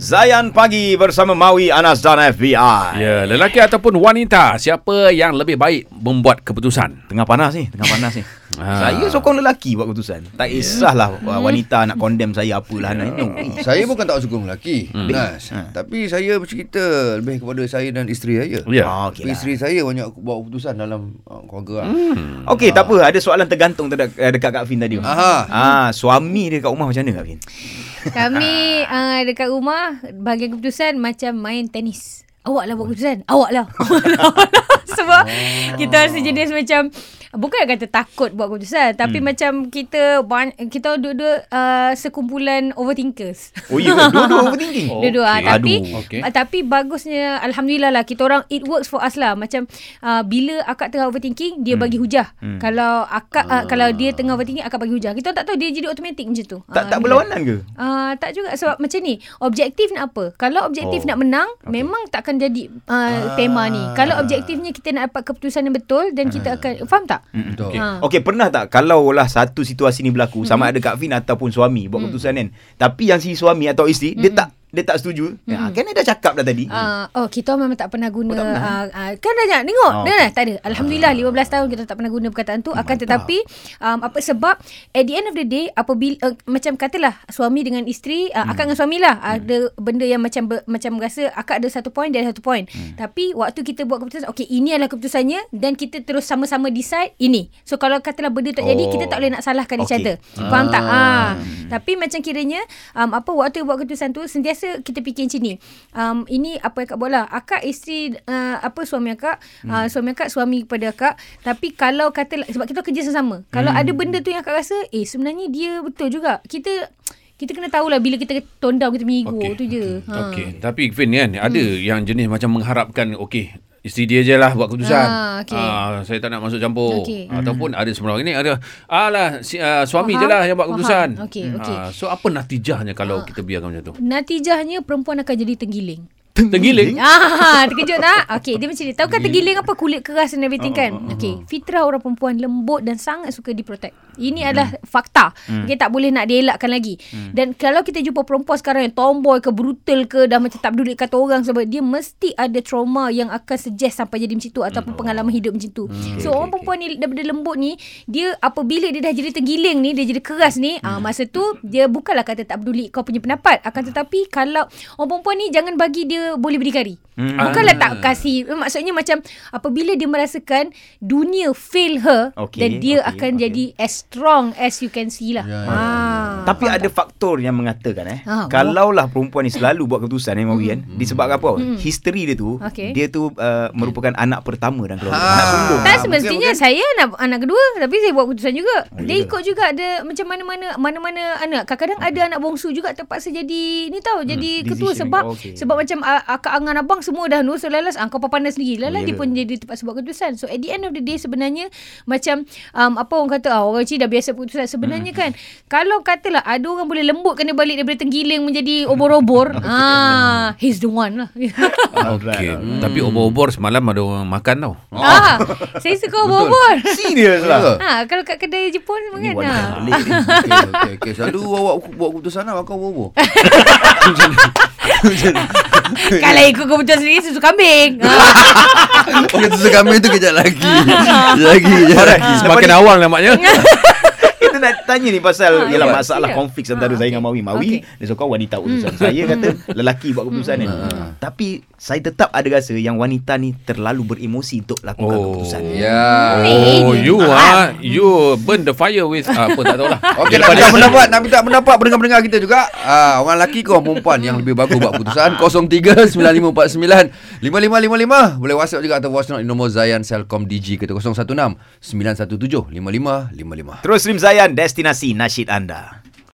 Zayan Pagi bersama Maui Anas dan FBI. Ya, lelaki ataupun wanita, siapa yang lebih baik membuat keputusan? Tengah panas ni, tengah panas ni. Ah. Saya sokong lelaki buat keputusan. Tak kisahlah yeah. wanita nak condemn saya apalah nak no. Saya bukan tak sokong lelaki Hmm. Nas. Ha. Tapi saya bercerita Lebih kepada saya dan isteri saya Ya. Ah, Tapi okey lah. isteri saya banyak buat keputusan dalam uh, keluarga lah. Hmm. Okey, tak apa. Ada soalan tergantung dekat, dekat Kak Fin tadi. Aha. Ah, suami dia kat rumah macam mana Kak Fin? Kami uh, dekat rumah bahagian keputusan macam main tenis. Awak lah buat keputusan. Awak lah. Sebab kita rasa jenis macam Bukan kata takut buat keputusan Tapi macam kita Kita dua-dua uh, Sekumpulan overthinkers Oh ya, dua-dua overthinking. Oh. Dua-dua Okey. okay. Tapi Aduh, okey. uh, Tapi bagusnya Alhamdulillah lah Kita orang It works for us lah Macam uh, Bila akak tengah overthinking Dia bagi hujah Kalau akak uh, Kalau dia tengah overthinking Akak bagi hujah Kita tak tahu Dia jadi automatic macam tu Tak Ah, tak berlawanan ke? Uh, tak juga sebab macam ni objektif nak apa kalau objektif Oh, oh, nak menang okay. memang takkan jadi uh, Ah. tema ni kalau objektifnya kita nak dapat keputusan yang betul dan kita akan faham tak Betul. Okey. Ha. Okey, pernah tak kalau lah satu situasi ni berlaku sama ada Kak Fin ataupun suami buat keputusan kan. Tapi yang si suami atau isteri dia tak dia tak setuju. Ya, kan dia dah cakap dah tadi. Uh, oh kita memang tak pernah guna Oh, tak pernah? uh, uh, kan dah jangan tengok? Oh, oh, dah, tak ada. Alhamdulillah 15 tahun kita tak pernah guna perkataan tu. Akan Mantap. tetapi um, apa sebab at the end of the day apabila uh, macam katalah suami dengan isteri uh, akak dengan suami lah. Ada benda yang macam ber, macam rasa akak ada satu point dia ada satu point. Tapi waktu kita buat keputusan okey ini adalah keputusannya dan kita terus sama-sama decide ini. So kalau katalah benda tak jadi Oh. kita tak boleh nak salahkan each Okey. other. Faham tak? Ah. Tapi macam kiranya um, apa waktu buat keputusan tu sentiasa kita fikir macam ni. Um, ini apa yang akak buat lah. Akak isteri uh, apa suami akak? Hmm. uh, suami akak suami kepada akak. Tapi kalau kata sebab kita kerja sama-sama kalau ada benda tu yang akak rasa eh sebenarnya dia betul juga. Kita kita kena tahulah bila kita tone down kita punya ego Okey, tu je. Ha. Okey, tapi Fin kan ada yang jenis macam mengharapkan okey Isteri dia je lah buat keputusan. Ah, okey. Ah, saya tak nak masuk campur. Okey. Ataupun ada sebenarnya ni ada alah si, uh, suami Faham, je lah yang buat faham. keputusan. Okey, okey. Ah, so apa natijahnya kalau kita biarkan macam tu? Natijahnya perempuan akan jadi tenggiling Tenggiling. Ah, terkejut tak? Okey, dia macam ni. Tahu kan tergiling apa? Kulit keras and everything kan? Okey, fitrah orang perempuan lembut dan sangat suka diprotect. Ini adalah fakta. Okey, tak boleh nak dielakkan lagi. Dan kalau kita jumpa perempuan sekarang yang tomboy ke brutal ke dah macam tak peduli kata orang sebab dia mesti ada trauma yang akan suggest sampai jadi macam tu ataupun pengalaman hidup macam tu. So orang perempuan ni daripada lembut ni, dia apabila dia dah jadi tergiling ni, dia jadi keras ni, ah masa tu dia bukanlah kata tak peduli kau punya pendapat. Akan tetapi kalau orang perempuan ni jangan bagi dia boleh berdikari. Hmm. Bukanlah tak kasih. Maksudnya macam apabila dia merasakan dunia fail her Okey, dan dia okey, akan okey. jadi as strong as you can see lah. Ya, ya, Ah, Tapi faham ada tak? faktor yang mengatakan eh Ah, kalaulah perempuan ni selalu buat keputusan eh Mawi kan disebabkan apa? History dia tu Okey. dia tu uh, merupakan anak pertama dan keluarga. Ha. Anak sulung. Tak semestinya mungkin- saya anak anak kedua tapi saya buat keputusan juga. Oh, dia ya ke? ikut juga ada macam mana-mana mana-mana anak. Kadang-kadang ada anak bongsu juga terpaksa jadi ni tahu jadi ketua decision sebab maker, okey. sebab macam uh, akak angan abang semua dah nu so lalas ah, kau pandai sendiri. Lalas ya dia ke? pun jadi terpaksa buat keputusan. So at the end of the day sebenarnya macam um, apa orang kata ah, orang Cina dah biasa keputusan sebenarnya kan kalau katalah ada orang boleh lembutkan dia balik daripada tenggiling menjadi obor-obor ah he's the one lah. Okey. Tapi obor-obor semalam ada orang makan tau. ah saya suka obor-obor. Serius lah. Ha, kalau kat kedai Jepun kan. Ha. Okey, okey, okey. Selalu awak buat keputusan lah, makan bobo. Kalau ikut keputusan sendiri susu kambing. Okey, susu kambing tu kejap lagi. Kejap lagi. Kejap lagi. Semakin awal nampaknya. Kita nak tanya ni pasal Ha, yalah ya, masalah sila. konflik antara Ha, saya okey. dengan Mawi. Mawi Okey. dia suka wanita keputusan. Saya kata lelaki buat keputusan kan. Tapi saya tetap ada rasa yang wanita ni terlalu beremosi untuk lakukan Oh. keputusan. Ya. Oh, you ah, you burn the fire with ah, apa tak tahulah. Okey, nak minta pendapat, nak minta pendapat pendengar-pendengar kita juga. Ah, orang lelaki ke orang perempuan yang lebih bagus buat keputusan 0395495555. Boleh WhatsApp juga atau voice note di nombor Zayan Selcom DG kita 016 917 5555. Terus stream Zayan destinasi nasyid anda.